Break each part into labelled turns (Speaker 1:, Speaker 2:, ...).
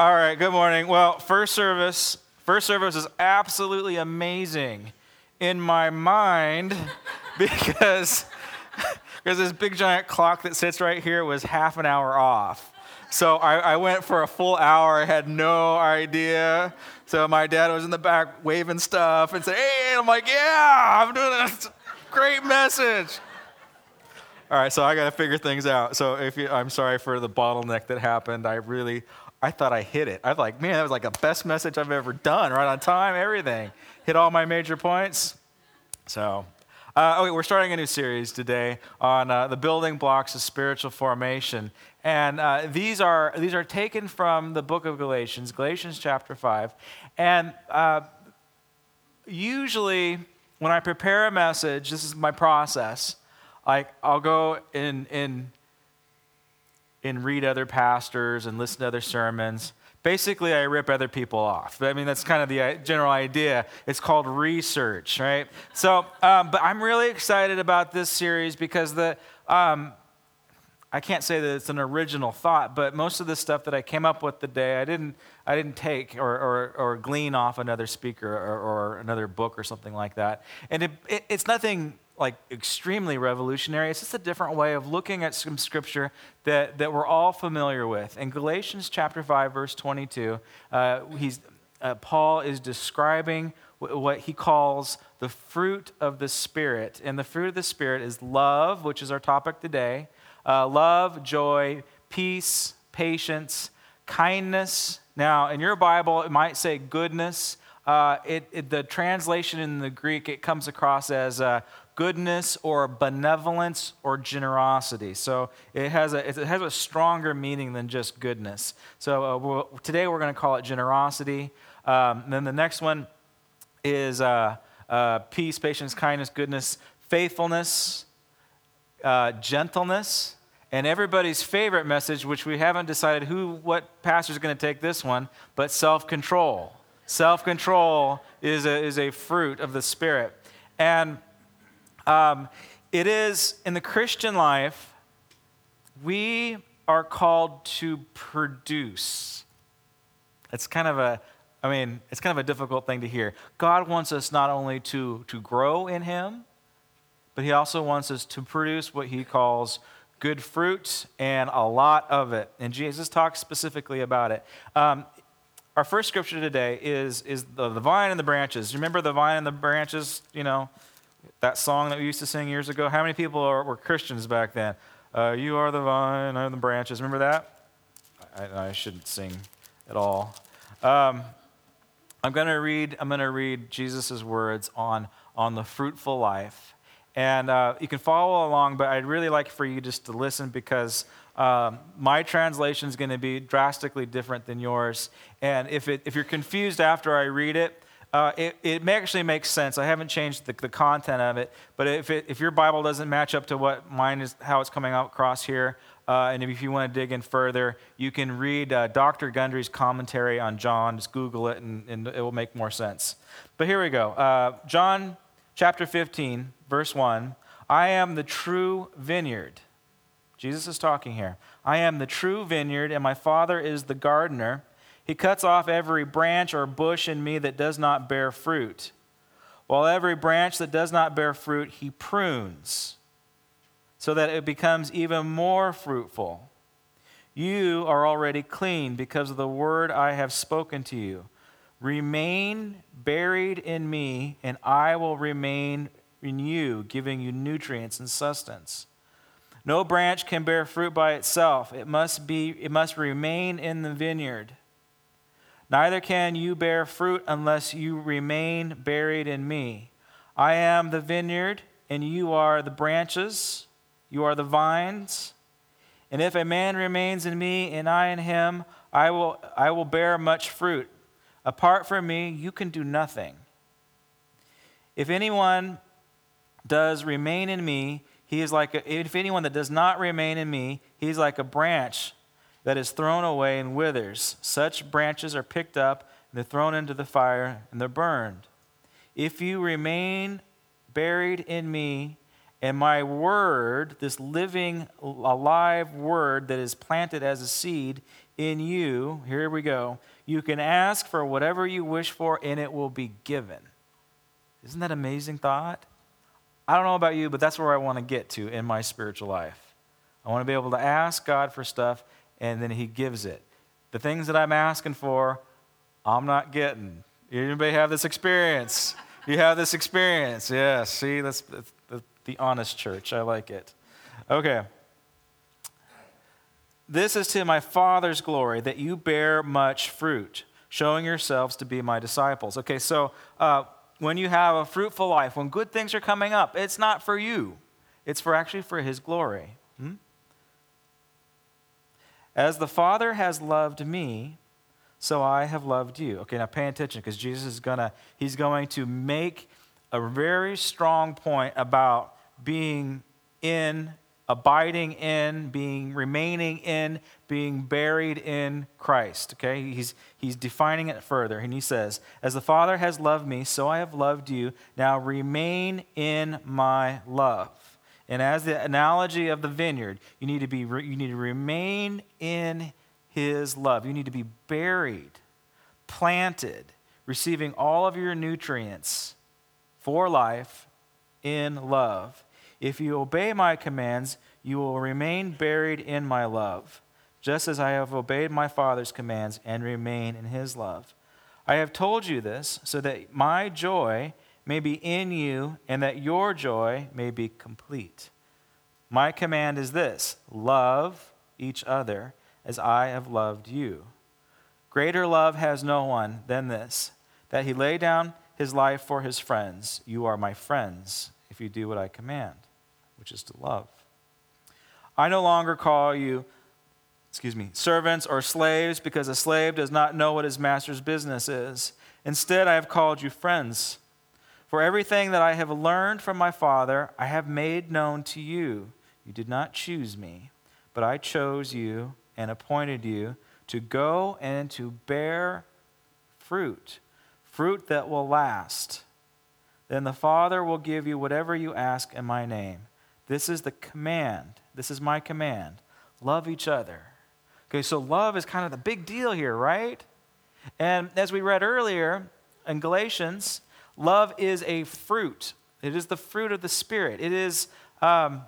Speaker 1: All right, good morning. Well, first service, first service is absolutely amazing in my mind because because this big giant clock that sits right here was half an hour off. So I, I, went for a full hour. I had no idea. So my dad was in the back waving stuff and saying, "Hey," I'm like, "Yeah, I'm doing this great message." All right, so I got to figure things out. So if you, I'm sorry for the bottleneck that happened. I really, I thought I hit it. I was like, man, that was like the best message I've ever done. Right on time, everything. Hit all my major points. So, uh, okay, we're starting a new series today on uh, the building blocks of spiritual formation, and uh, these are these are taken from the book of Galatians, Galatians chapter five, and uh, usually when I prepare a message, this is my process. Like I'll go in, and and read other pastors and listen to other sermons. Basically, I rip other people off. I mean, that's kind of the uh, general idea. It's called research, right? So, um, but I'm really excited about this series because the um, I can't say that it's an original thought, but most of the stuff that I came up with today, I didn't, I didn't take or, or, or glean off another speaker or, or, another book or something like that. And it, it, it's nothing like extremely revolutionary. It's just a different way of looking at some scripture that, that we're all familiar with. In Galatians chapter 5, verse 22, uh, he's, uh, Paul is describing what he calls the fruit of the Spirit. And the fruit of the Spirit is love, which is our topic today uh, love, joy, peace, patience, kindness. Now, in your Bible, it might say goodness. Uh, it, it, the translation in the Greek, it comes across as uh, goodness or benevolence or generosity. So it has a, it has a stronger meaning than just goodness. So uh, we'll, today we're going to call it generosity. Um, then the next one is uh, uh, peace, patience, kindness, goodness, faithfulness, uh, gentleness. And everybody's favorite message, which we haven't decided who, what pastor is going to take this one, but self control. Self control is a, is a fruit of the Spirit. And um, it is in the Christian life, we are called to produce. It's kind of a, I mean, it's kind of a difficult thing to hear. God wants us not only to, to grow in Him, but He also wants us to produce what He calls good fruit and a lot of it. And Jesus talks specifically about it. Um, our first scripture today is, is the, the vine and the branches. Remember the vine and the branches, you know, that song that we used to sing years ago? How many people are, were Christians back then? Uh, you are the vine, I am the branches. Remember that? I, I shouldn't sing at all. Um, I'm going to read. I'm going to read Jesus' words on on the fruitful life, and uh, you can follow along. But I'd really like for you just to listen because um, my translation is going to be drastically different than yours. And if it if you're confused after I read it, uh, it, it actually makes sense. I haven't changed the, the content of it, but if, it, if your Bible doesn't match up to what mine is, how it's coming out across here, uh, and if you want to dig in further, you can read uh, Dr. Gundry's commentary on John. Just Google it, and, and it will make more sense. But here we go. Uh, John chapter 15, verse 1. I am the true vineyard. Jesus is talking here. I am the true vineyard, and my Father is the gardener. He cuts off every branch or bush in me that does not bear fruit, while every branch that does not bear fruit, he prunes, so that it becomes even more fruitful. You are already clean because of the word I have spoken to you. Remain buried in me, and I will remain in you, giving you nutrients and sustenance. No branch can bear fruit by itself. It must be it must remain in the vineyard. Neither can you bear fruit unless you remain buried in me. I am the vineyard, and you are the branches. You are the vines. And if a man remains in me and I in him, I will, I will bear much fruit. Apart from me, you can do nothing. If anyone does remain in me, he is like a, if anyone that does not remain in me, he is like a branch that is thrown away and withers. Such branches are picked up and they're thrown into the fire and they're burned. If you remain buried in me, and my word, this living, alive word that is planted as a seed in you, here we go, you can ask for whatever you wish for and it will be given. Isn't that amazing thought? I don't know about you, but that's where I want to get to in my spiritual life. I want to be able to ask God for stuff and then He gives it. The things that I'm asking for, I'm not getting. Anybody have this experience? You have this experience. Yeah, see, that's, that's the, honest church. I like it. Okay. This is to my Father's glory that you bear much fruit, showing yourselves to be my disciples. Okay, so uh, when you have a fruitful life, when good things are coming up, it's not for you, it's for actually for His glory. Hmm? As the Father has loved me, so I have loved you. Okay, now pay attention because Jesus is gonna, he's going to make a very strong point about being in abiding in, being remaining in, being buried in Christ. Okay? He's, he's defining it further. And he says, As the Father has loved me, so I have loved you. Now remain in my love. And as the analogy of the vineyard, you need to be you need to remain in his love. You need to be buried, planted, receiving all of your nutrients for life in love. If you obey my commands, you will remain buried in my love, just as I have obeyed my Father's commands and remain in his love. I have told you this so that my joy may be in you and that your joy may be complete. My command is this love each other as I have loved you. Greater love has no one than this, that he lay down his life for his friends. You are my friends if you do what I command which is to love. I no longer call you, excuse me, servants or slaves because a slave does not know what his master's business is. Instead, I have called you friends. For everything that I have learned from my Father, I have made known to you. You did not choose me, but I chose you and appointed you to go and to bear fruit, fruit that will last. Then the Father will give you whatever you ask in my name. This is the command. This is my command. Love each other. Okay, so love is kind of the big deal here, right? And as we read earlier in Galatians, love is a fruit. It is the fruit of the Spirit. It is, um,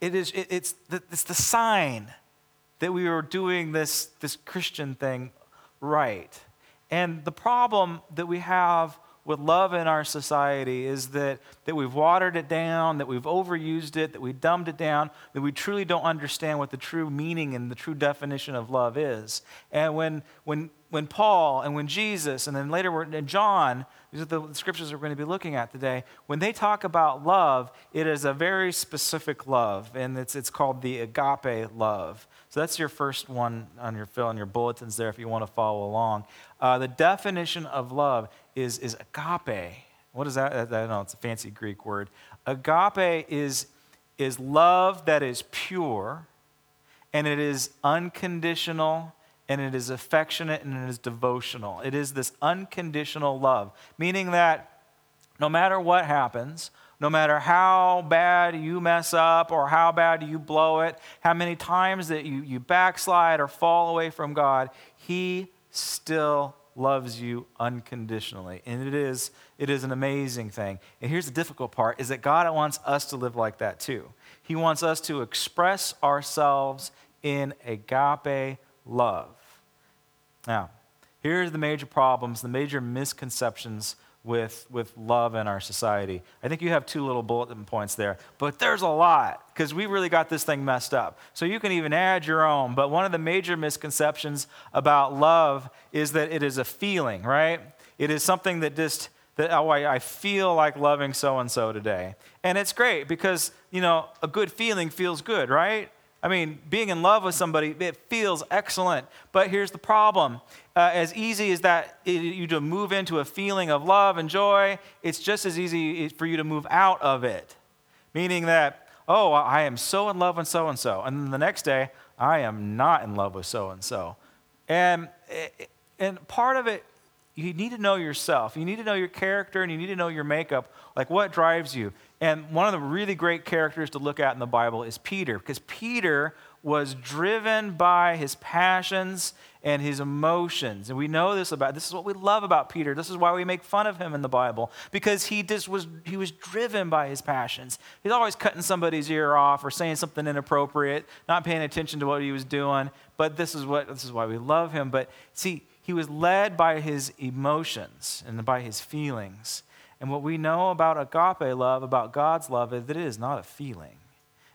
Speaker 1: it is it, it's, the, it's the sign that we are doing this, this Christian thing right. And the problem that we have with love in our society is that, that we've watered it down, that we've overused it, that we've dumbed it down, that we truly don't understand what the true meaning and the true definition of love is. And when, when, when Paul and when Jesus, and then later when John, these are the scriptures we're going to be looking at today, when they talk about love, it is a very specific love, and it's, it's called the agape love. So that's your first one on your fill in your bulletins there if you want to follow along. Uh, the definition of love is, is agape. What is that? I don't know, it's a fancy Greek word. Agape is, is love that is pure, and it is unconditional, and it is affectionate, and it is devotional. It is this unconditional love, meaning that no matter what happens, no matter how bad you mess up or how bad you blow it, how many times that you, you backslide or fall away from God, He still loves you unconditionally. And it is, it is an amazing thing. And here's the difficult part is that God wants us to live like that too. He wants us to express ourselves in agape love. Now, here's the major problems, the major misconceptions with, with love in our society. I think you have two little bulletin points there, but there's a lot because we really got this thing messed up. So you can even add your own. But one of the major misconceptions about love is that it is a feeling, right? It is something that just, that oh, I, I feel like loving so and so today. And it's great because, you know, a good feeling feels good, right? I mean, being in love with somebody, it feels excellent. But here's the problem uh, as easy as that you to move into a feeling of love and joy, it's just as easy for you to move out of it. Meaning that, oh, I am so in love with so and so. And then the next day, I am not in love with so and so. And and part of it you need to know yourself. You need to know your character and you need to know your makeup, like what drives you. And one of the really great characters to look at in the Bible is Peter, because Peter was driven by his passions and his emotions. And we know this about this is what we love about Peter. This is why we make fun of him in the Bible because he just was he was driven by his passions. He's always cutting somebody's ear off or saying something inappropriate, not paying attention to what he was doing. But this is what this is why we love him. But see, he was led by his emotions and by his feelings. And what we know about agape love, about God's love, is that it is not a feeling.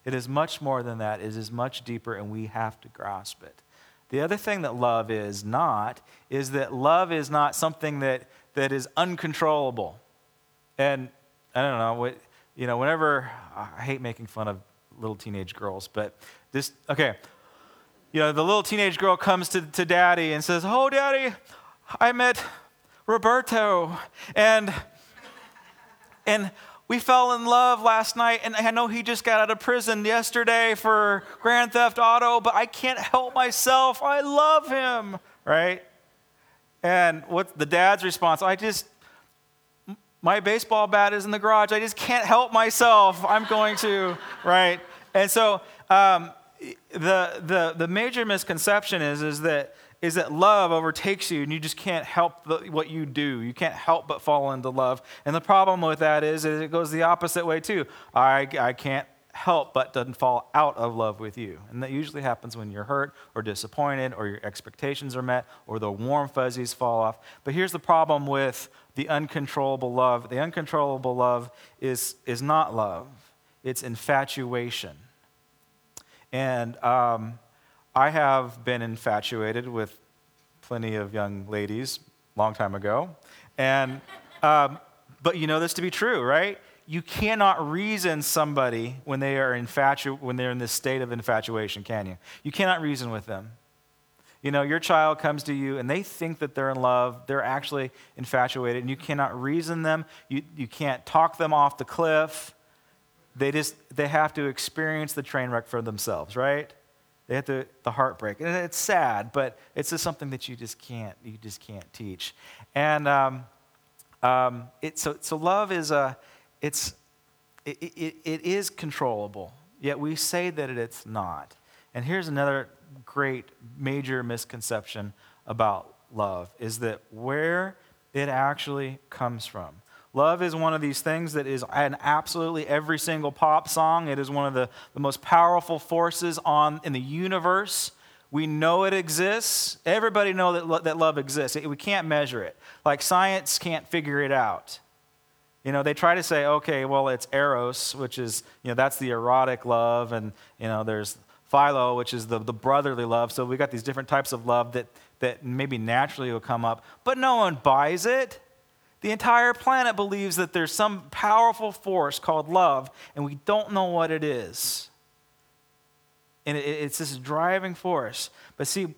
Speaker 1: It is much more than that. It is much deeper, and we have to grasp it. The other thing that love is not is that love is not something that, that is uncontrollable. And I don't know, what, you know, whenever I hate making fun of little teenage girls, but this, okay, you know, the little teenage girl comes to, to daddy and says, Oh, daddy, I met Roberto, and, and we fell in love last night, and I know he just got out of prison yesterday for Grand Theft Auto, but I can't help myself. I love him, right? And what's the dad's response? I just, my baseball bat is in the garage. I just can't help myself. I'm going to, right? And so um, the, the, the major misconception is, is that is that love overtakes you and you just can't help the, what you do. You can't help but fall into love. And the problem with that is, is it goes the opposite way too. I, I can't help but doesn't fall out of love with you. And that usually happens when you're hurt or disappointed or your expectations are met or the warm fuzzies fall off. But here's the problem with the uncontrollable love the uncontrollable love is, is not love, it's infatuation. And um, I have been infatuated with plenty of young ladies long time ago. And, um, but you know this to be true, right? You cannot reason somebody when they are infatu- when they're in this state of infatuation, can you? You cannot reason with them. You know, your child comes to you and they think that they're in love. They're actually infatuated, and you cannot reason them. You, you can't talk them off the cliff. They just they have to experience the train wreck for themselves, right? They have the, the heartbreak. And it's sad, but it's just something that you just can't, you just can't teach. And um, um, it, so, so love is a, it's, it, it, it is controllable, yet we say that it's not. And here's another great major misconception about love is that where it actually comes from. Love is one of these things that is in absolutely every single pop song. It is one of the, the most powerful forces on, in the universe. We know it exists. Everybody know that, lo- that love exists. We can't measure it. Like science can't figure it out. You know, they try to say, okay, well, it's eros, which is, you know, that's the erotic love, and, you know, there's philo, which is the, the brotherly love. So we got these different types of love that, that maybe naturally will come up, but no one buys it. The entire planet believes that there's some powerful force called love, and we don't know what it is. And it's this driving force. But see,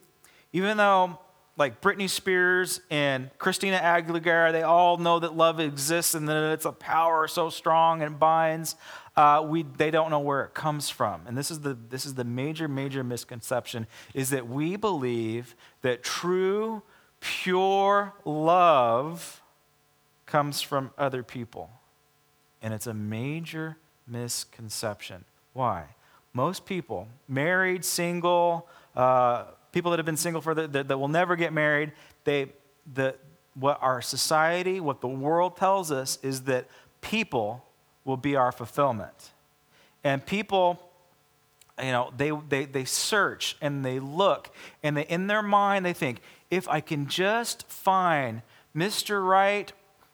Speaker 1: even though like Britney Spears and Christina Aguilera, they all know that love exists and that it's a power so strong and binds. Uh, we, they don't know where it comes from. And this is, the, this is the major, major misconception, is that we believe that true, pure love comes from other people. And it's a major misconception. Why? Most people, married, single, uh, people that have been single for the, that, that will never get married, they, the, what our society, what the world tells us is that people will be our fulfillment. And people, you know, they, they, they search and they look and they, in their mind they think, if I can just find Mr. Right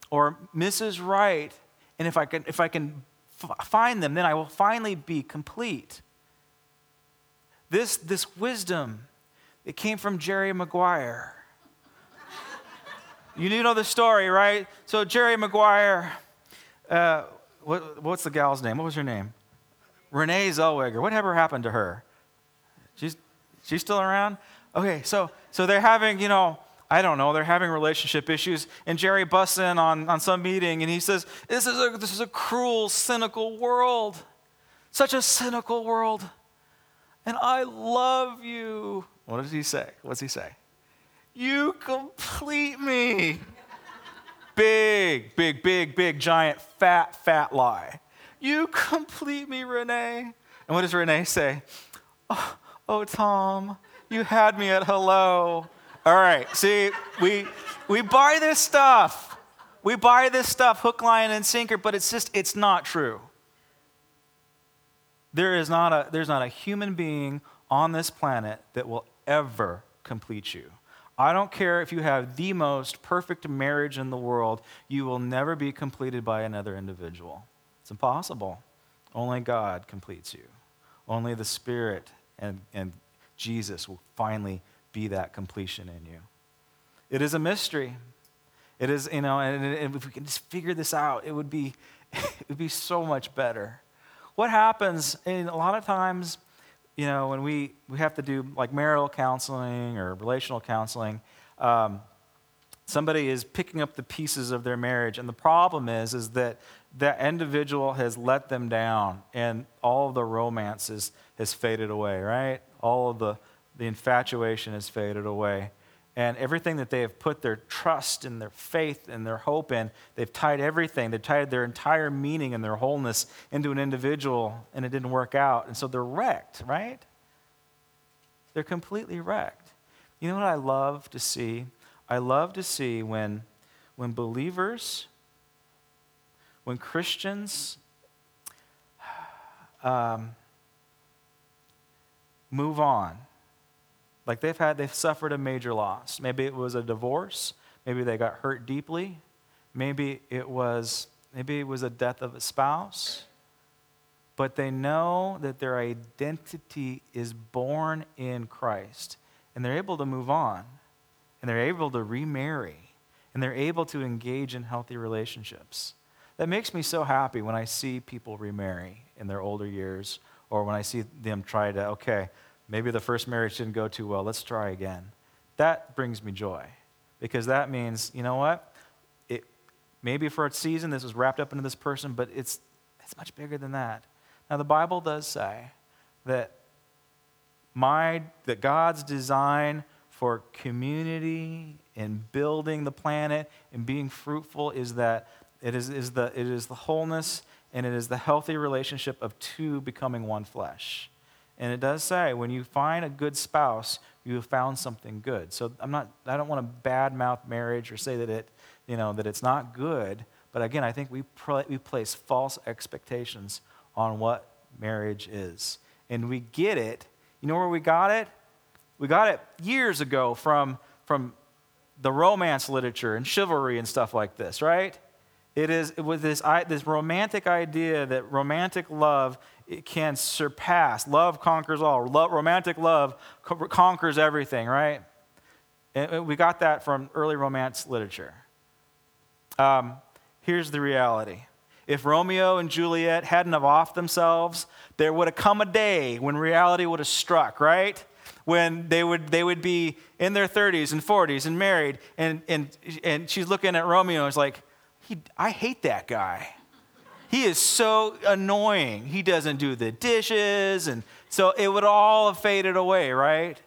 Speaker 1: or Mrs. Wright, and if I can, if I can f- find them, then I will finally be complete. This, this wisdom, it came from Jerry Maguire. you know the story, right? So Jerry Maguire, uh, what, what's the gal's name? What was her name? Renee Zellweger. Whatever happened to her? She's, she's still around? Okay, so, so they're having, you know, I don't know, they're having relationship issues. And Jerry busts in on, on some meeting and he says, this is, a, this is a cruel, cynical world. Such a cynical world. And I love you. What does he say? What does he say? You complete me. big, big, big, big, giant, fat, fat lie. You complete me, Renee. And what does Renee say? Oh, Oh, Tom, you had me at hello. All right, see, we, we buy this stuff. We buy this stuff hook, line, and sinker, but it's just, it's not true. There is not a, there's not a human being on this planet that will ever complete you. I don't care if you have the most perfect marriage in the world, you will never be completed by another individual. It's impossible. Only God completes you. Only the Spirit and, and Jesus will finally be that completion in you. It is a mystery. It is, you know, and, and if we can just figure this out, it would be, it would be so much better. What happens, and a lot of times, you know, when we, we have to do like marital counseling or relational counseling, um, somebody is picking up the pieces of their marriage, and the problem is, is that that individual has let them down, and all of the romance is, has faded away, right? All of the, the infatuation has faded away. And everything that they have put their trust and their faith and their hope in, they've tied everything, they've tied their entire meaning and their wholeness into an individual, and it didn't work out. And so they're wrecked, right? They're completely wrecked. You know what I love to see? I love to see when, when believers, when Christians um, move on like they've had, they've suffered a major loss. Maybe it was a divorce. Maybe they got hurt deeply. Maybe it was, maybe it was a death of a spouse. But they know that their identity is born in Christ. And they're able to move on. And they're able to remarry. And they're able to engage in healthy relationships. That makes me so happy when I see people remarry in their older years or when I see them try to, okay, Maybe the first marriage didn't go too well. Let's try again. That brings me joy because that means, you know what? It, maybe for a season this was wrapped up into this person, but it's, it's much bigger than that. Now, the Bible does say that, my, that God's design for community and building the planet and being fruitful is that it is, is the, it is the wholeness and it is the healthy relationship of two becoming one flesh. And it does say, when you find a good spouse, you have found something good. So I'm not, I don't want to badmouth marriage or say that, it, you know, that it's not good. But again, I think we, we place false expectations on what marriage is. And we get it. You know where we got it? We got it years ago from, from the romance literature and chivalry and stuff like this, right? It is with this, this romantic idea that romantic love can surpass. Love conquers all. Love, romantic love co- conquers everything, right? And we got that from early romance literature. Um, here's the reality. If Romeo and Juliet hadn't have off themselves, there would have come a day when reality would have struck, right? When they would, they would be in their 30s and 40s and married, and, and, and she's looking at Romeo and is like, I hate that guy. He is so annoying. He doesn't do the dishes. And so it would all have faded away, right?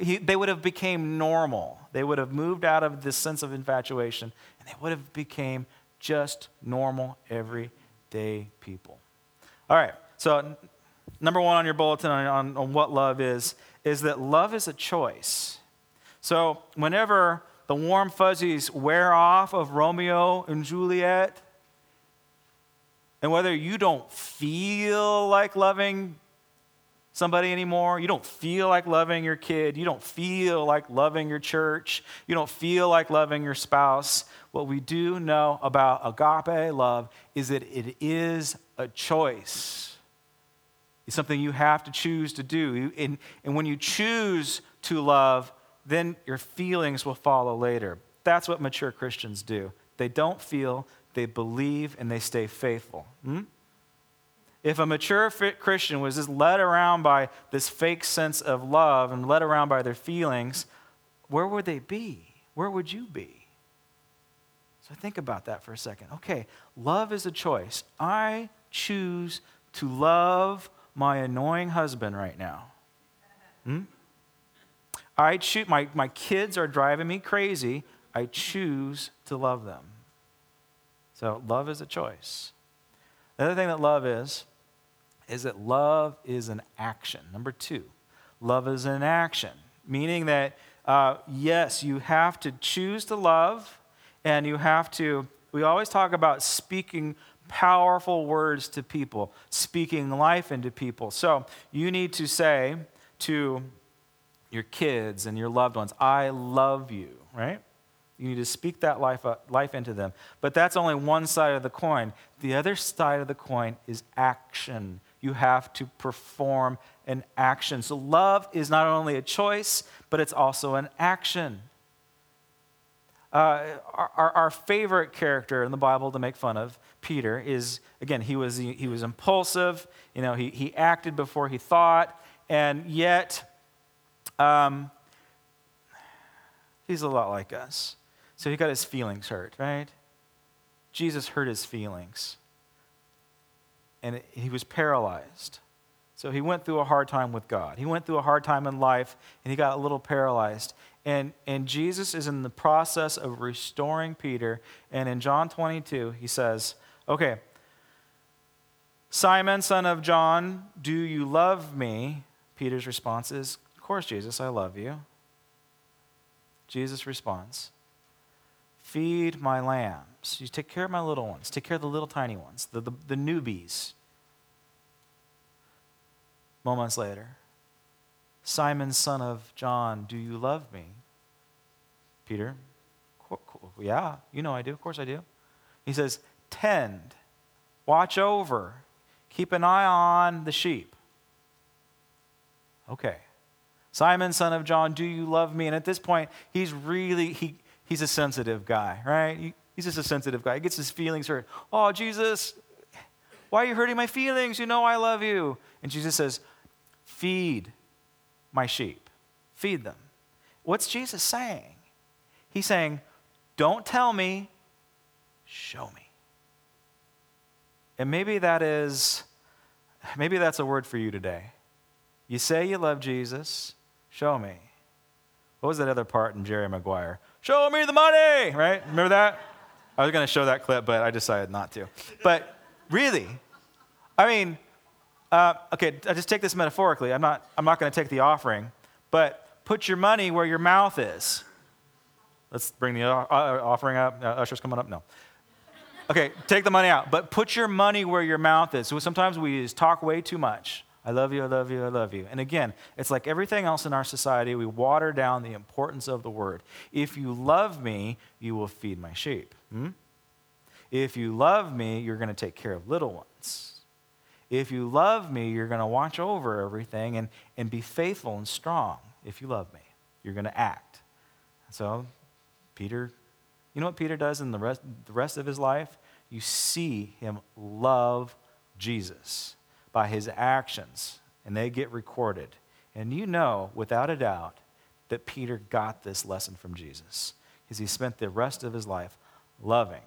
Speaker 1: He, they would have became normal. They would have moved out of this sense of infatuation and they would have became just normal, everyday people. All right, so number one on your bulletin on, on, on what love is, is that love is a choice. So whenever the warm fuzzies wear off of Romeo and Juliet, and whether you don't feel like loving somebody anymore, you don't feel like loving your kid, you don't feel like loving your church, you don't feel like loving your spouse, what we do know about agape love is that it is a choice. It's something you have to choose to do. And, and when you choose to love, then your feelings will follow later. That's what mature Christians do. They don't feel, they believe, and they stay faithful. Hmm? If a mature Christian was just led around by this fake sense of love and led around by their feelings, where would they be? Where would you be? So think about that for a second. Okay, love is a choice. I choose to love my annoying husband right now. Hmm? I choose, my, my kids are driving me crazy. I choose to love them. So love is a choice. The other thing that love is, is that love is an action. Number two, love is an action, meaning that, uh, yes, you have to choose to love, and you have to, we always talk about speaking powerful words to people, speaking life into people. So you need to say to your kids and your loved ones, I love you, right? You need to speak that life, life into them. But that's only one side of the coin. The other side of the coin is action. You have to perform an action. So love is not only a choice, but it's also an action. Uh, our, our, favorite character in the Bible to make fun of, Peter, is again, he was, he was impulsive, you know, he, he acted before he thought, and yet um, he's a lot like us. So he got his feelings hurt, right? Jesus hurt his feelings. And he was paralyzed. So he went through a hard time with God. He went through a hard time in life and he got a little paralyzed. And, and Jesus is in the process of restoring Peter. And in John 22, he says, Okay, Simon, son of John, do you love me? Peter's response is, course, Jesus, I love you. Jesus responds, Feed my lambs. You take care of my little ones. Take care of the little tiny ones, the, the, the newbies. Moments later, Simon, son of John, do you love me? Peter, yeah, you know I do. Of course I do. He says, Tend, watch over, keep an eye on the sheep. Okay. Simon, son of John, do you love me? And at this point, he's really, he, he's a sensitive guy, right? He's just a sensitive guy. He gets his feelings hurt. Oh, Jesus, why are you hurting my feelings? You know I love you. And Jesus says, Feed my sheep, feed them. What's Jesus saying? He's saying, Don't tell me, show me. And maybe that is, maybe that's a word for you today. You say you love Jesus, show me. What was that other part in Jerry Maguire? Show me the money, right? Remember that? I was going to show that clip, but I decided not to. But really, I mean, uh, okay, I just take this metaphorically. I'm not, I'm not going to take the offering, but put your money where your mouth is. Let's bring the uh, uh, offering up. Uh, usher's coming up. No. Okay, take the money out, but put your money where your mouth is. So sometimes we just talk way too much. I love you, I love you, I love you. And again, it's like everything else in our society, we water down the importance of the word. If you love me, you will feed my sheep. Hmm? If you love me, you're going to take care of little ones. If you love me, you're going to watch over everything and, and be faithful and strong. If you love me, you're going to act. So, Peter, you know what Peter does in the rest, the rest of his life? You see him love Jesus by his actions, and they get recorded. And you know, without a doubt, that Peter got this lesson from Jesus because he spent the rest of his life loving.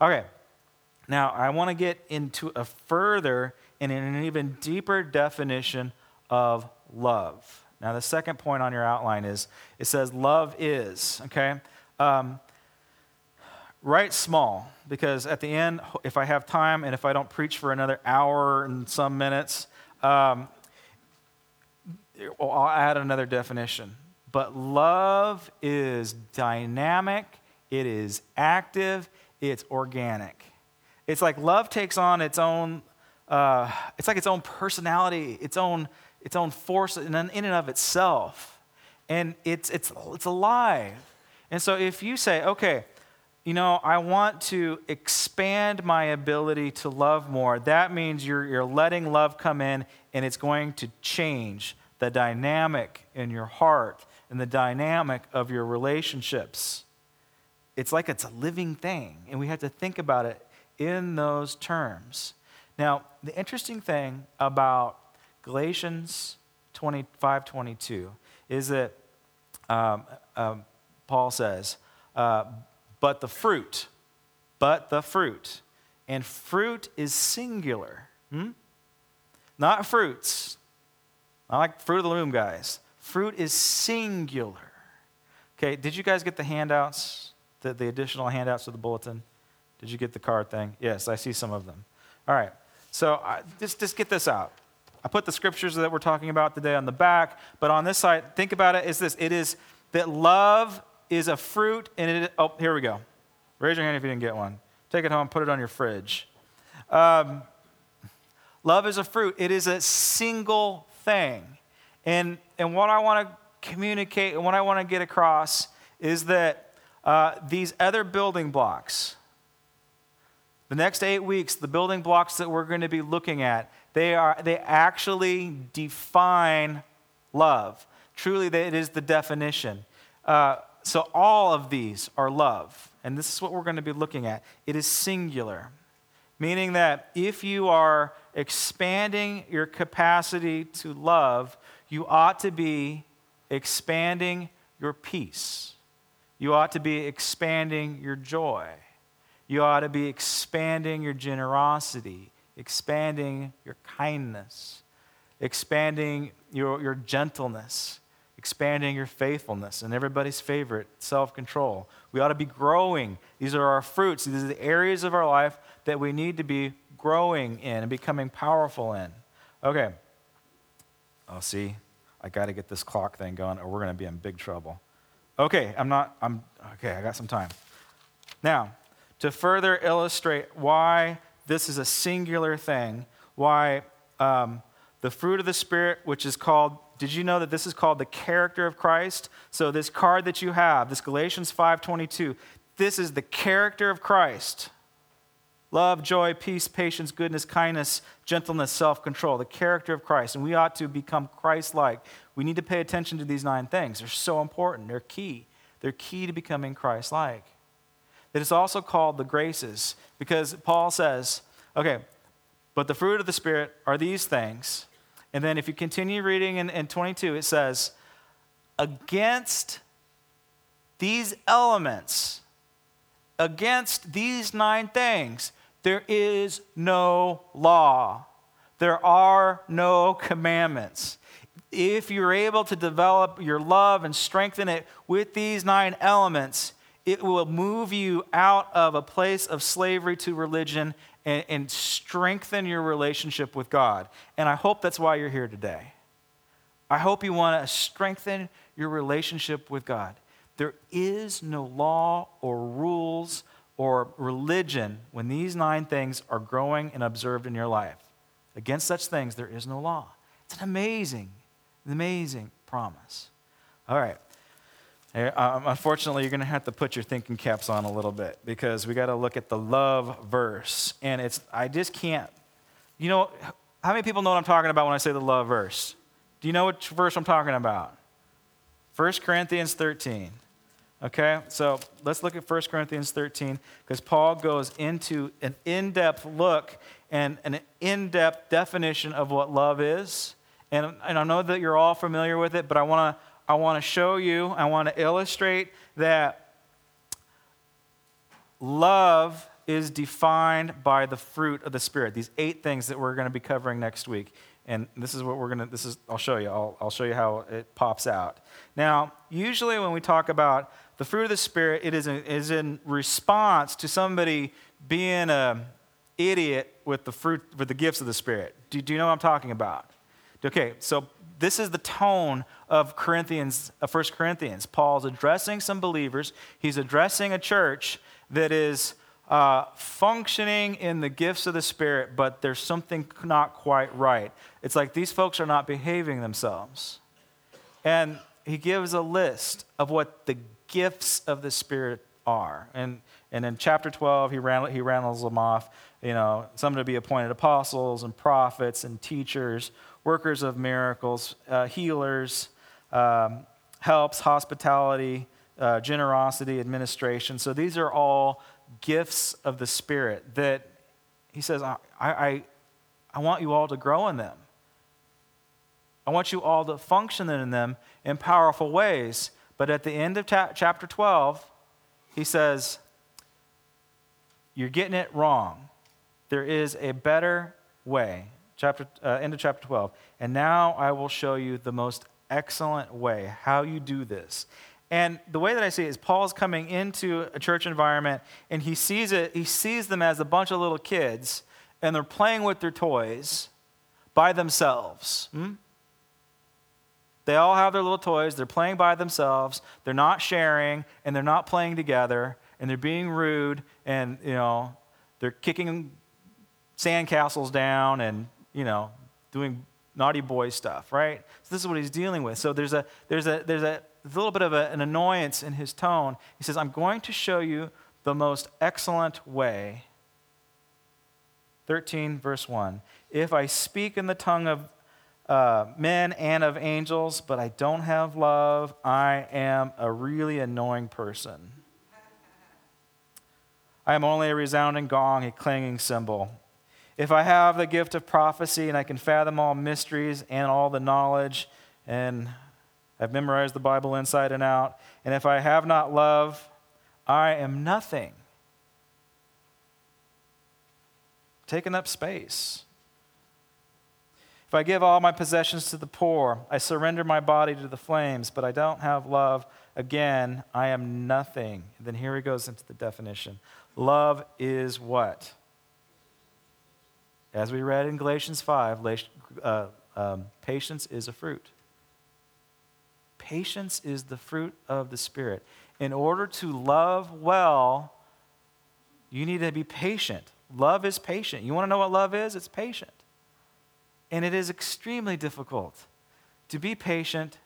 Speaker 1: Okay, now I want to get into a further and an even deeper definition of love. Now, the second point on your outline is it says love is, okay? Um, write small because at the end, if I have time and if I don't preach for another hour and some minutes, um, I'll add another definition. But love is dynamic, it is active, it's organic. It's like love takes on its own, uh, it's like its own personality, its own, its own force in and of itself. And it's, it's, it's alive. And so if you say, okay, you know, I want to expand my ability to love more. That means you're, you're letting love come in and it's going to change the dynamic in your heart and the dynamic of your relationships. It's like it's a living thing, and we have to think about it in those terms. Now, the interesting thing about Galatians 25 22 is that um, um, Paul says, uh, but the fruit, but the fruit. And fruit is singular. Hmm? Not fruits. Not like fruit of the loom guys. Fruit is singular. Okay, did you guys get the handouts, the, the additional handouts of the bulletin? Did you get the card thing? Yes, I see some of them. All right, so uh, just, just get this out. I put the scriptures that we're talking about today on the back, but on this side, think about it is this it is that love is a fruit, and it, oh, here we go. Raise your hand if you didn't get one. Take it home, put it on your fridge. Um, love is a fruit, it is a single thing. And, and what I want to communicate and what I want to get across is that uh, these other building blocks, the next eight weeks, the building blocks that we're going to be looking at, they, are, they actually define love. Truly, it is the definition. Uh, so, all of these are love. And this is what we're going to be looking at. It is singular, meaning that if you are expanding your capacity to love, you ought to be expanding your peace. You ought to be expanding your joy. You ought to be expanding your generosity, expanding your kindness, expanding your, your gentleness, expanding your faithfulness, and everybody's favorite, self control. We ought to be growing. These are our fruits. These are the areas of our life that we need to be growing in and becoming powerful in. Okay. Oh, see, I got to get this clock thing going, or we're going to be in big trouble. Okay, I'm not, I'm, okay, I got some time. Now, to further illustrate why this is a singular thing, why um, the fruit of the Spirit, which is called, did you know that this is called the character of Christ? So this card that you have, this Galatians 5.22, this is the character of Christ. Love, joy, peace, patience, goodness, kindness, gentleness, self control, the character of Christ. And we ought to become Christ like. We need to pay attention to these nine things. They're so important, they're key. They're key to becoming Christ like. It is also called the graces because Paul says, okay, but the fruit of the Spirit are these things. And then if you continue reading in, in 22, it says, against these elements, against these nine things, there is no law. There are no commandments. If you're able to develop your love and strengthen it with these nine elements, it will move you out of a place of slavery to religion and, and, strengthen your relationship with God. And I hope that's why you're here today. I hope you want to strengthen your relationship with God. There is no law or rules or religion when these nine things are growing and observed in your life. Against such things, there is no law. It's an amazing, amazing promise. All right. Um, unfortunately, you're going to have to put your thinking caps on a little bit because we got to look at the love verse. And it's, I just can't, you know, how many people know what I'm talking about when I say the love verse? Do you know which verse I'm talking about? 1 Corinthians 13. Okay, so let's look at 1 Corinthians 13 because Paul goes into an in depth look and an in depth definition of what love is. And, and I know that you're all familiar with it, but I want to I want to show you, I want to illustrate that love is defined by the fruit of the Spirit. These eight things that we're going to be covering next week. And this is what we're going to, this is, I'll show you. I'll, I'll show you how it pops out. Now, usually when we talk about the fruit of the Spirit, it is in, is in response to somebody being an idiot with the fruit, with the gifts of the Spirit. Do, do you know what I'm talking about? Okay, so this is the tone of Corinthians, of 1 Corinthians. Paul's addressing some believers. He's addressing a church that is uh, functioning in the gifts of the Spirit, but there's something not quite right. It's like these folks are not behaving themselves. And he gives a list of what the gifts of the Spirit are. And, and in chapter 12, he, ran, he rattles them off. You know, some to be appointed apostles and prophets and teachers, workers of miracles, uh, healers, um, helps, hospitality, uh, generosity, administration. So these are all gifts of the Spirit that he says, I, I, I want you all to grow in them. I want you all to function in them in powerful ways. But at the end of ta- chapter 12, he says, You're getting it wrong. There is a better way chapter, uh, end of chapter 12. And now I will show you the most excellent way, how you do this. And the way that I see it is Paul's coming into a church environment and he sees it, he sees them as a bunch of little kids and they're playing with their toys, by themselves. Hmm? They all have their little toys. They're playing by themselves. They're not sharing, and they're not playing together, and they're being rude, and, you know, they're kicking sandcastles down and, you know, doing naughty boy stuff, right? So this is what he's dealing with. So there's a, there's a, there's a, little bit of a, an annoyance in his tone. He says, I'm going to show you the most excellent way. 13, verse 1. If I speak in the tongue of uh, men and of angels, but I don't have love, I am a really annoying person. I am only a resounding gong, a clanging cymbal. If I have the gift of prophecy and I can fathom all mysteries and all the knowledge, and I've memorized the Bible inside and out, and if I have not love, I am nothing. Taking up space. If I give all my possessions to the poor, I surrender my body to the flames, but I don't have love, again, I am nothing. Then here he goes into the definition. Love is what? As we read in Galatians 5, uh, um, patience is a fruit. Patience is the fruit of the Spirit. In order to love well, you need to be patient. Love is patient. You want to know what love is? It's patient. And it is extremely difficult to be patient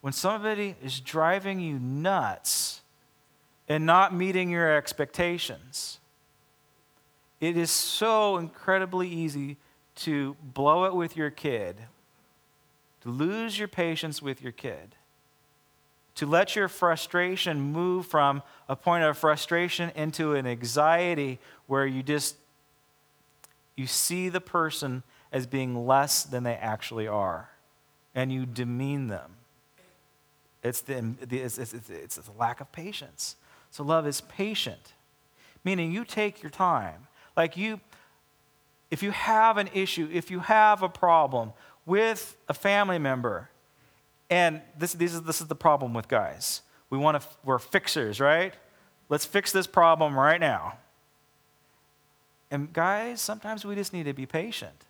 Speaker 1: when somebody is driving you nuts and not meeting your expectations. It is so incredibly easy to blow it with your kid, to lose your patience with your kid, to let your frustration move from a point of frustration into an anxiety where you just you see the person as being less than they actually are and you demean them. It's the, it's, it's, it's, the lack of patience. So love is patient meaning you take your time like you, if you have an issue, if you have a problem with a family member, and this, this, is, this is the problem with guys. We want to, we're fixers, right? Let's fix this problem right now. And guys, sometimes we just need to be patient.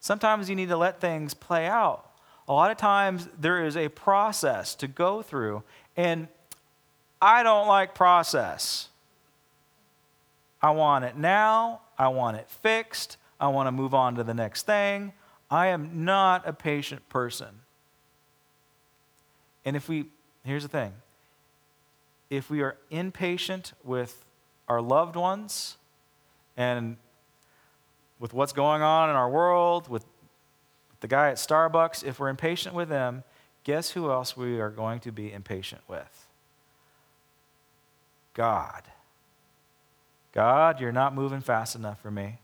Speaker 1: Sometimes you need to let things play out. A lot of times there is a process to go through, and I don't like process. I want it now. I want it fixed. I want to move on to the next thing. I am not a patient person. And if we, here's the thing if we are impatient with our loved ones and with what's going on in our world, with the guy at Starbucks, if we're impatient with them, guess who else we are going to be impatient with? God. God, you're not moving fast enough for me.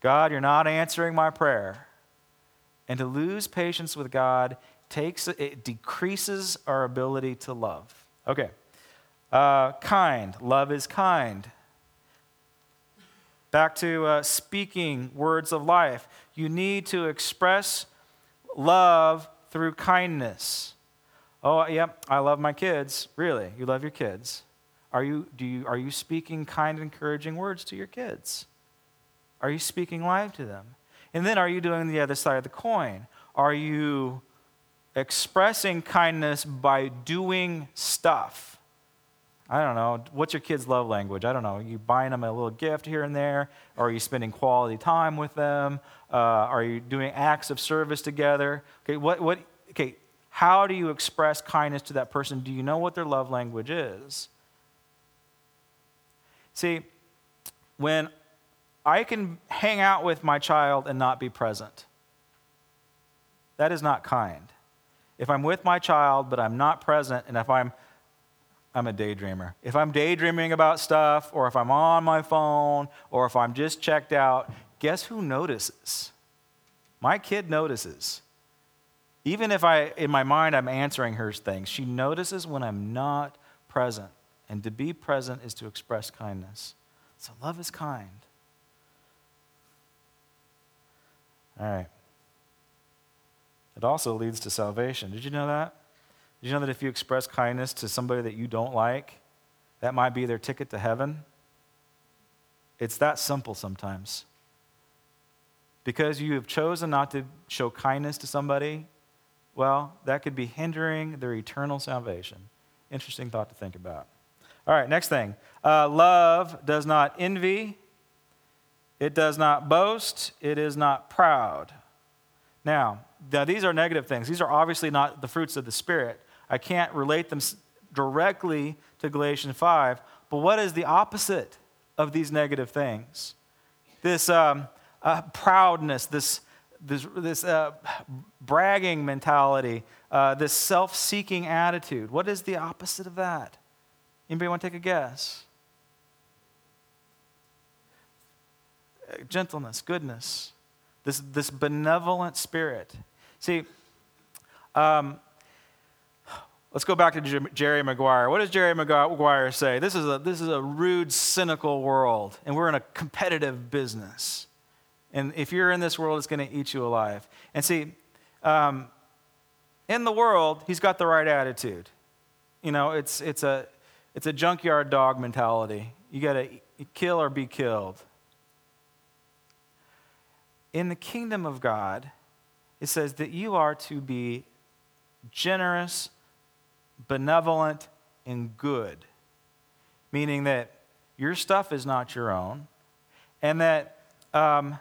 Speaker 1: God, you're not answering my prayer. And to lose patience with God takes it decreases our ability to love. Okay. Uh, kind. Love is kind. Back to uh, speaking words of life. You need to express love through kindness. Oh, yep, I love my kids. Really? You love your kids? Are you, do you, are you speaking kind, encouraging words to your kids? Are you speaking life to them? And then are you doing the other side of the coin? Are you expressing kindness by doing stuff? I don't know. What's your kids' love language? I don't know. Are you buying them a little gift here and there? Or are you spending quality time with them? Uh, are you doing acts of service together? Okay, what, what, okay, how do you express kindness to that person? Do you know what their love language is? See, when I can hang out with my child and not be present, that is not kind. If I'm with my child but I'm not present, and if I'm I'm a daydreamer. If I'm daydreaming about stuff, or if I'm on my phone, or if I'm just checked out, guess who notices? My kid notices. Even if I, in my mind, I'm answering her things, she notices when I'm not present. And to be present is to express kindness. So love is kind. All right. It also leads to salvation. Did you know that? Did you know that if you express kindness to somebody that you don't like, that might be their ticket to heaven? It's that simple sometimes. because you have chosen not to show kindness to somebody, well, that could be hindering their eternal salvation. Interesting thought to think about. All right, next thing. Uh, love does not envy, it does not boast, it is not proud. Now, now, these are negative things. These are obviously not the fruits of the Spirit. I can't relate them directly to Galatians 5, but what is the opposite of these negative things? This um, uh, proudness, this, this, this uh, bragging mentality, uh, this self seeking attitude. What is the opposite of that? Anybody want to take a guess? Uh, gentleness, goodness, this, this benevolent spirit. See, um, let's go back to Jerry Maguire. What does Jerry Maguire say? This is, a, this is a rude, cynical world, and we're in a competitive business. And if you're in this world, it's going to eat you alive. And see, um, in the world, he's got the right attitude. You know, it's, it's, a, it's a junkyard dog mentality. You got to kill or be killed. In the kingdom of God, it says that you are to be generous, benevolent, and good, meaning that your stuff is not your own, and that um,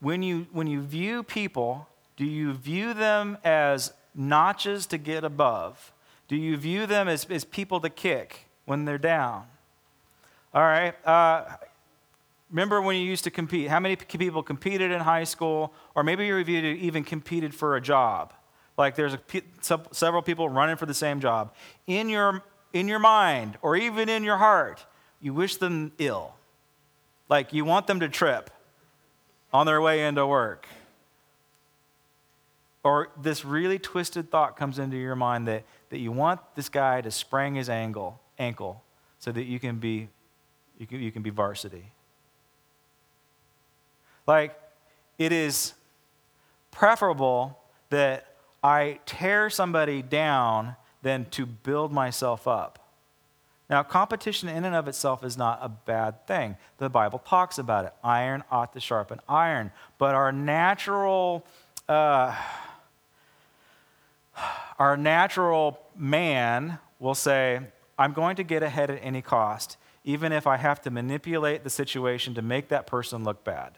Speaker 1: when you, when you view people, do you view them as notches to get above? Do you view them as, as people to kick when they're down? All right. Uh, remember when you used to compete? How many people competed in high school? Or maybe you even competed for a job. Like there's a, several people running for the same job. In your, in your mind, or even in your heart, you wish them ill. Like you want them to trip on their way into work. Or this really twisted thought comes into your mind that, that you want this guy to sprain his ankle, ankle so that you can be you can, you can be varsity. Like it is preferable that I tear somebody down than to build myself up. Now, competition in and of itself is not a bad thing. The Bible talks about it. Iron ought to sharpen iron. But our natural, uh, our natural man will say, I'm going to get ahead at any cost, even if I have to manipulate the situation to make that person look bad.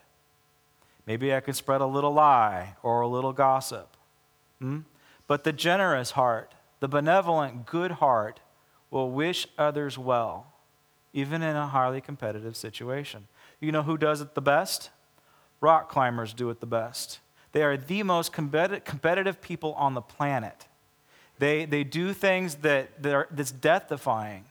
Speaker 1: Maybe I could spread a little lie or a little gossip. Hmm? But the generous heart, the benevolent, good heart, will wish others well, even in a highly competitive situation. You know who does it the best? Rock climbers do it the best. They are the most competitive people on the planet. They, they do things that, that are, that's death defying,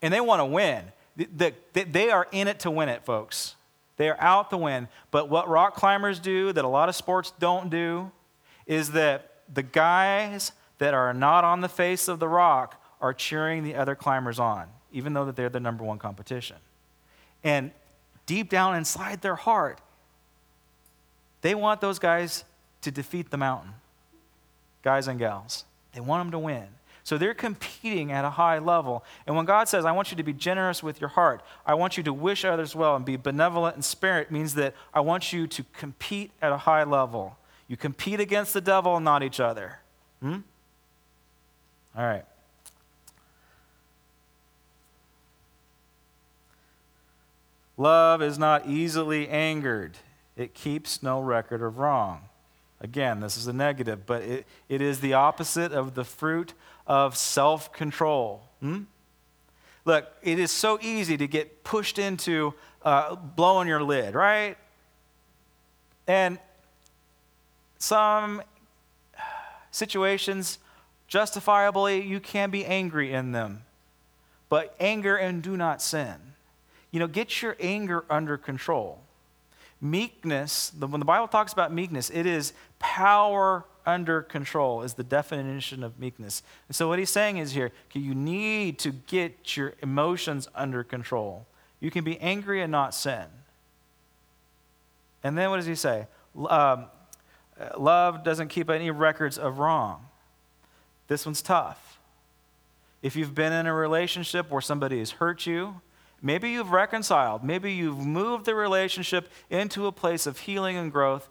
Speaker 1: and they want to win. They, they are in it to win it, folks. They are out to win. But what rock climbers do that a lot of sports don't do is that the guys that are not on the face of the rock are cheering the other climbers on, even though that they're the number one competition. And deep down inside their heart, they want those guys to defeat the mountain, guys and gals. They want them to win. So they're competing at a high level. And when God says, I want you to be generous with your heart, I want you to wish others well and be benevolent in spirit, means that I want you to compete at a high level. You compete against the devil not each other. Hmm? All right. Love is not easily angered, it keeps no record of wrong. Again, this is a negative, but it, it is the opposite of the fruit of self control. Hmm? Look, it is so easy to get pushed into uh, blowing your lid, right? And some situations, justifiably, you can be angry in them. But anger and do not sin. You know, get your anger under control. Meekness, when the Bible talks about meekness, it is power under control, is the definition of meekness. And so, what he's saying is here, you need to get your emotions under control. You can be angry and not sin. And then what does he say? Um, love doesn't keep any records of wrong. This one's tough. If you've been in a relationship where somebody has hurt you, Maybe you've reconciled. Maybe you've moved the relationship into a place of healing and growth,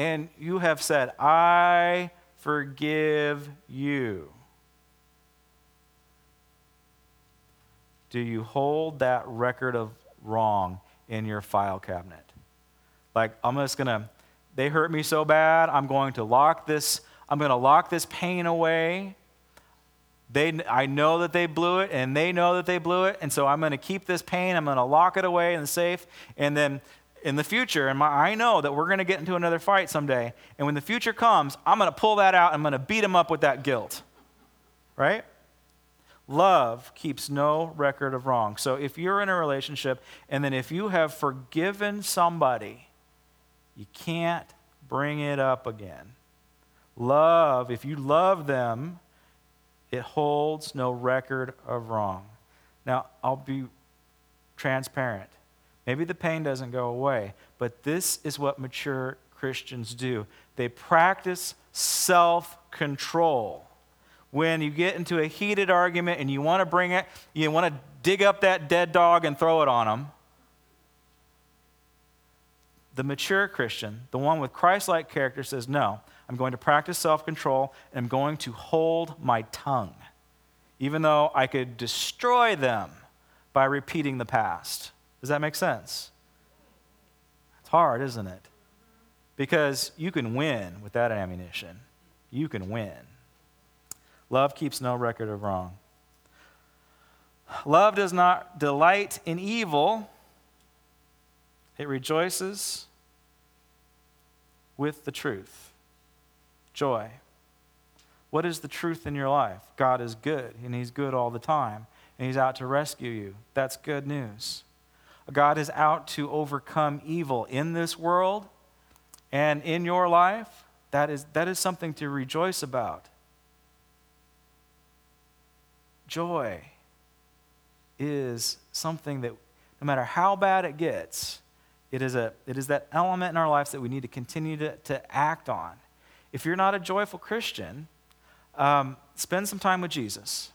Speaker 1: and you have said, I forgive you. Do you hold that record of wrong in your file cabinet? Like, I'm just going to, they hurt me so bad, I'm going to lock this, I'm going to lock this pain away. They, I know that they blew it, and they know that they blew it, and so I'm going to keep this pain. I'm going to lock it away in the safe, and then in the future, and my, I know that we're going to get into another fight someday, and when the future comes, I'm going to pull that out. I'm going to beat him up with that guilt, right? Love keeps no record of wrong. So if you're in a relationship, and then if you have forgiven somebody, you can't bring it up again. Love, if you love them, it holds no record of wrong. Now, I'll be transparent. Maybe the pain doesn't go away, but this is what mature Christians do they practice self control. When you get into a heated argument and you want to bring it, you want to dig up that dead dog and throw it on them. The mature Christian, the one with Christ like character, says, No, I'm going to practice self control and I'm going to hold my tongue, even though I could destroy them by repeating the past. Does that make sense? It's hard, isn't it? Because you can win with that ammunition. You can win. Love keeps no record of wrong. Love does not delight in evil, it rejoices with the truth joy. What is the truth in your life? God is good, and He's good all the time, and He's out to rescue you. That's good news. God is out to overcome evil in this world and in your life. That is, that is something to rejoice about. Joy is something that, no matter how bad it gets, it is, a, it is that element in our lives that we need to continue to, to act on. If you're not a joyful Christian, um, spend some time with Jesus.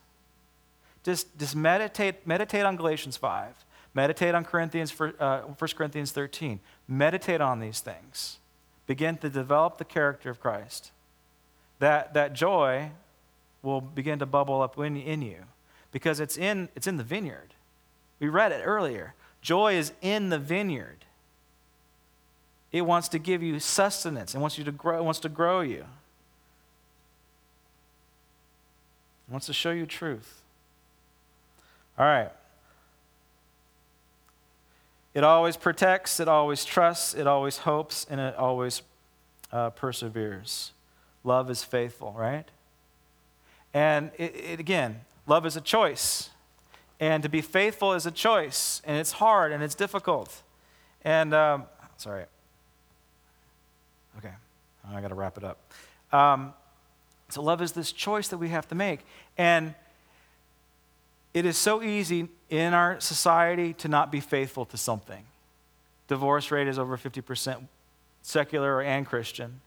Speaker 1: Just, just meditate, meditate on Galatians 5. Meditate on Corinthians, uh, 1 Corinthians 13. Meditate on these things. Begin to develop the character of Christ. That, that joy will begin to bubble up in, in you because it's in, it's in the vineyard. We read it earlier. Joy is in the vineyard. It wants to give you sustenance. It wants you to grow. It wants to grow you. It wants to show you truth. All right. It always protects, it always trusts, it always hopes, and it always uh, perseveres. Love is faithful, right? And it, it, again, love is a choice. And to be faithful is a choice. And it's hard and it's difficult. And, um, sorry. Okay, I got to wrap it up. Um, so, love is this choice that we have to make. And it is so easy in our society to not be faithful to something. Divorce rate is over 50%, secular and Christian.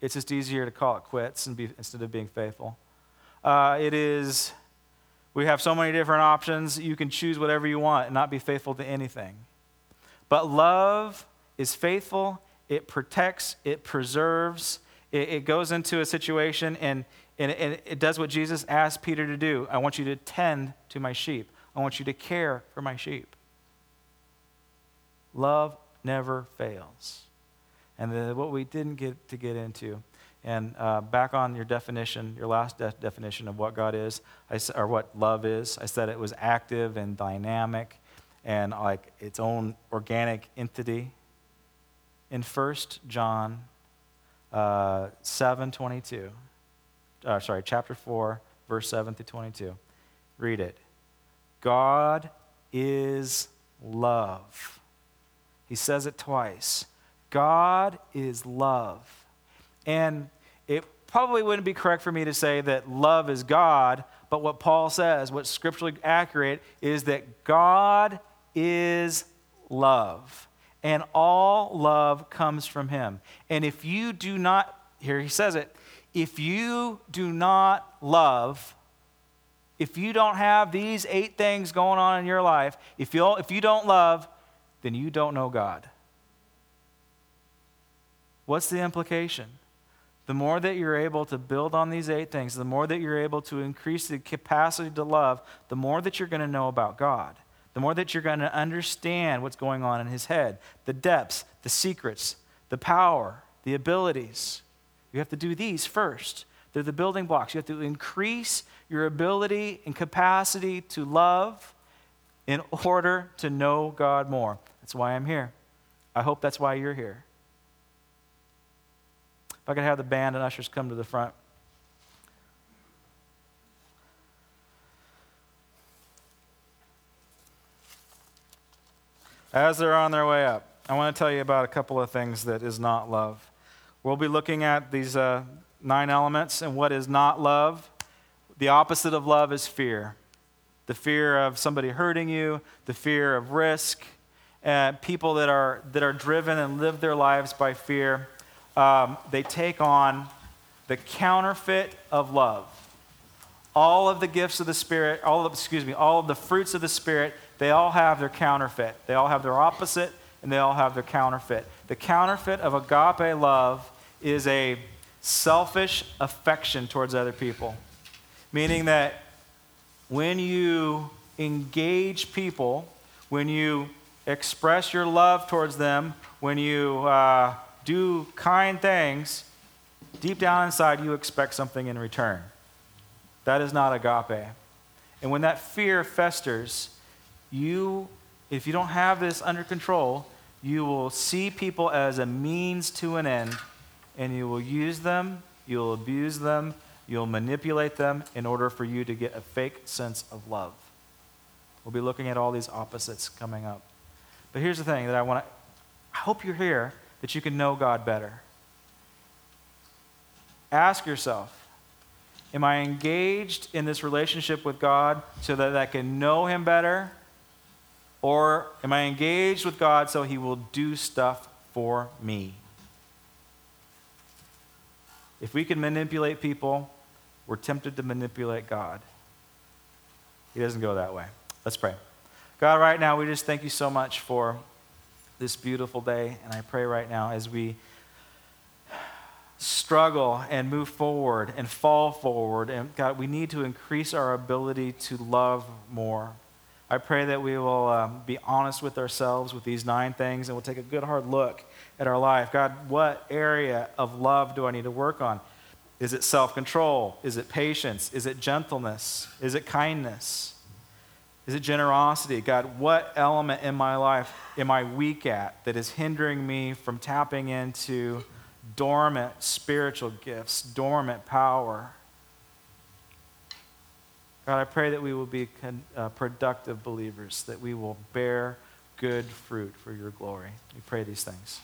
Speaker 1: It's just easier to call it quits be, instead of being faithful. Uh, it is, we have so many different options. You can choose whatever you want and not be faithful to anything. But love is faithful it protects, it preserves, it, it goes into a situation and, and, and it does what Jesus asked Peter to do. I want you to tend to my sheep, I want you to care for my sheep. Love never fails. And the, what we didn't get to get into, and uh, back on your definition, your last de- definition of what God is, I, or what love is, I said it was active and dynamic and like its own organic entity in 1 John uh, 7 22. Uh, sorry, chapter 4, verse 7 through 22. Read it. God is love. He says it twice. God is love. And it probably wouldn't be correct for me to say that love is God, but what Paul says, what's scripturally accurate, is that God is love and all love comes from him. And if you do not, here he says it, if you do not love, If you don't have these eight things going on in your life, if you, if you don't love, then you don't know God. What's the implication? The more that you're able to build on these eight things, the more that you're able to increase the capacity to love, the more that you're going to know about God. The more that you're going to understand what's going on in his head, the depths, the secrets, the power, the abilities. You have to do these first. They're the building blocks. You have to increase your ability and capacity to love in order to know God more. That's why I'm here. I hope that's why you're here. If I could have the band and ushers come to the front. As they're on their way up, I want to tell you about a couple of things that is not love. We'll be looking at these uh, nine elements and what is not love. The opposite of love is fear the fear of somebody hurting you, the fear of risk, people that are, that are driven and live their lives by fear. Um, they take on the counterfeit of love. All of the gifts of the Spirit, all of, excuse me, all of the fruits of the Spirit, they all have their counterfeit. They all have their opposite, and they all have their counterfeit. The counterfeit of agape love is a selfish affection towards other people, meaning that when you engage people, when you express your love towards them, when you uh, do kind things, deep down inside you expect something in return. That is not agape. And when that fear festers, you, if you don't have this under control, you will see people as a means to an end, and you will use them, you'll abuse them, you'll manipulate them in order for you to get a fake sense of love. We'll be looking at all these opposites coming up. But here's the thing that I want to I hope you're here that you can know God better. Ask yourself Am I engaged in this relationship with God so that I can know Him better? Or am I engaged with God so He will do stuff for me? If we can manipulate people, we're tempted to manipulate God. He doesn't go that way. Let's pray. God, right now, we just thank you so much for this beautiful day. And I pray right now as we struggle and move forward and fall forward, and God, we need to increase our ability to love more. I pray that we will um, be honest with ourselves with these nine things and we'll take a good hard look at our life. God, what area of love do I need to work on? Is it self control? Is it patience? Is it gentleness? Is it kindness? Is it generosity? God, what element in my life am I weak at that is hindering me from tapping into dormant spiritual gifts, dormant power? God, I pray that we will be con- uh, productive believers, that we will bear good fruit for your glory. We pray these things.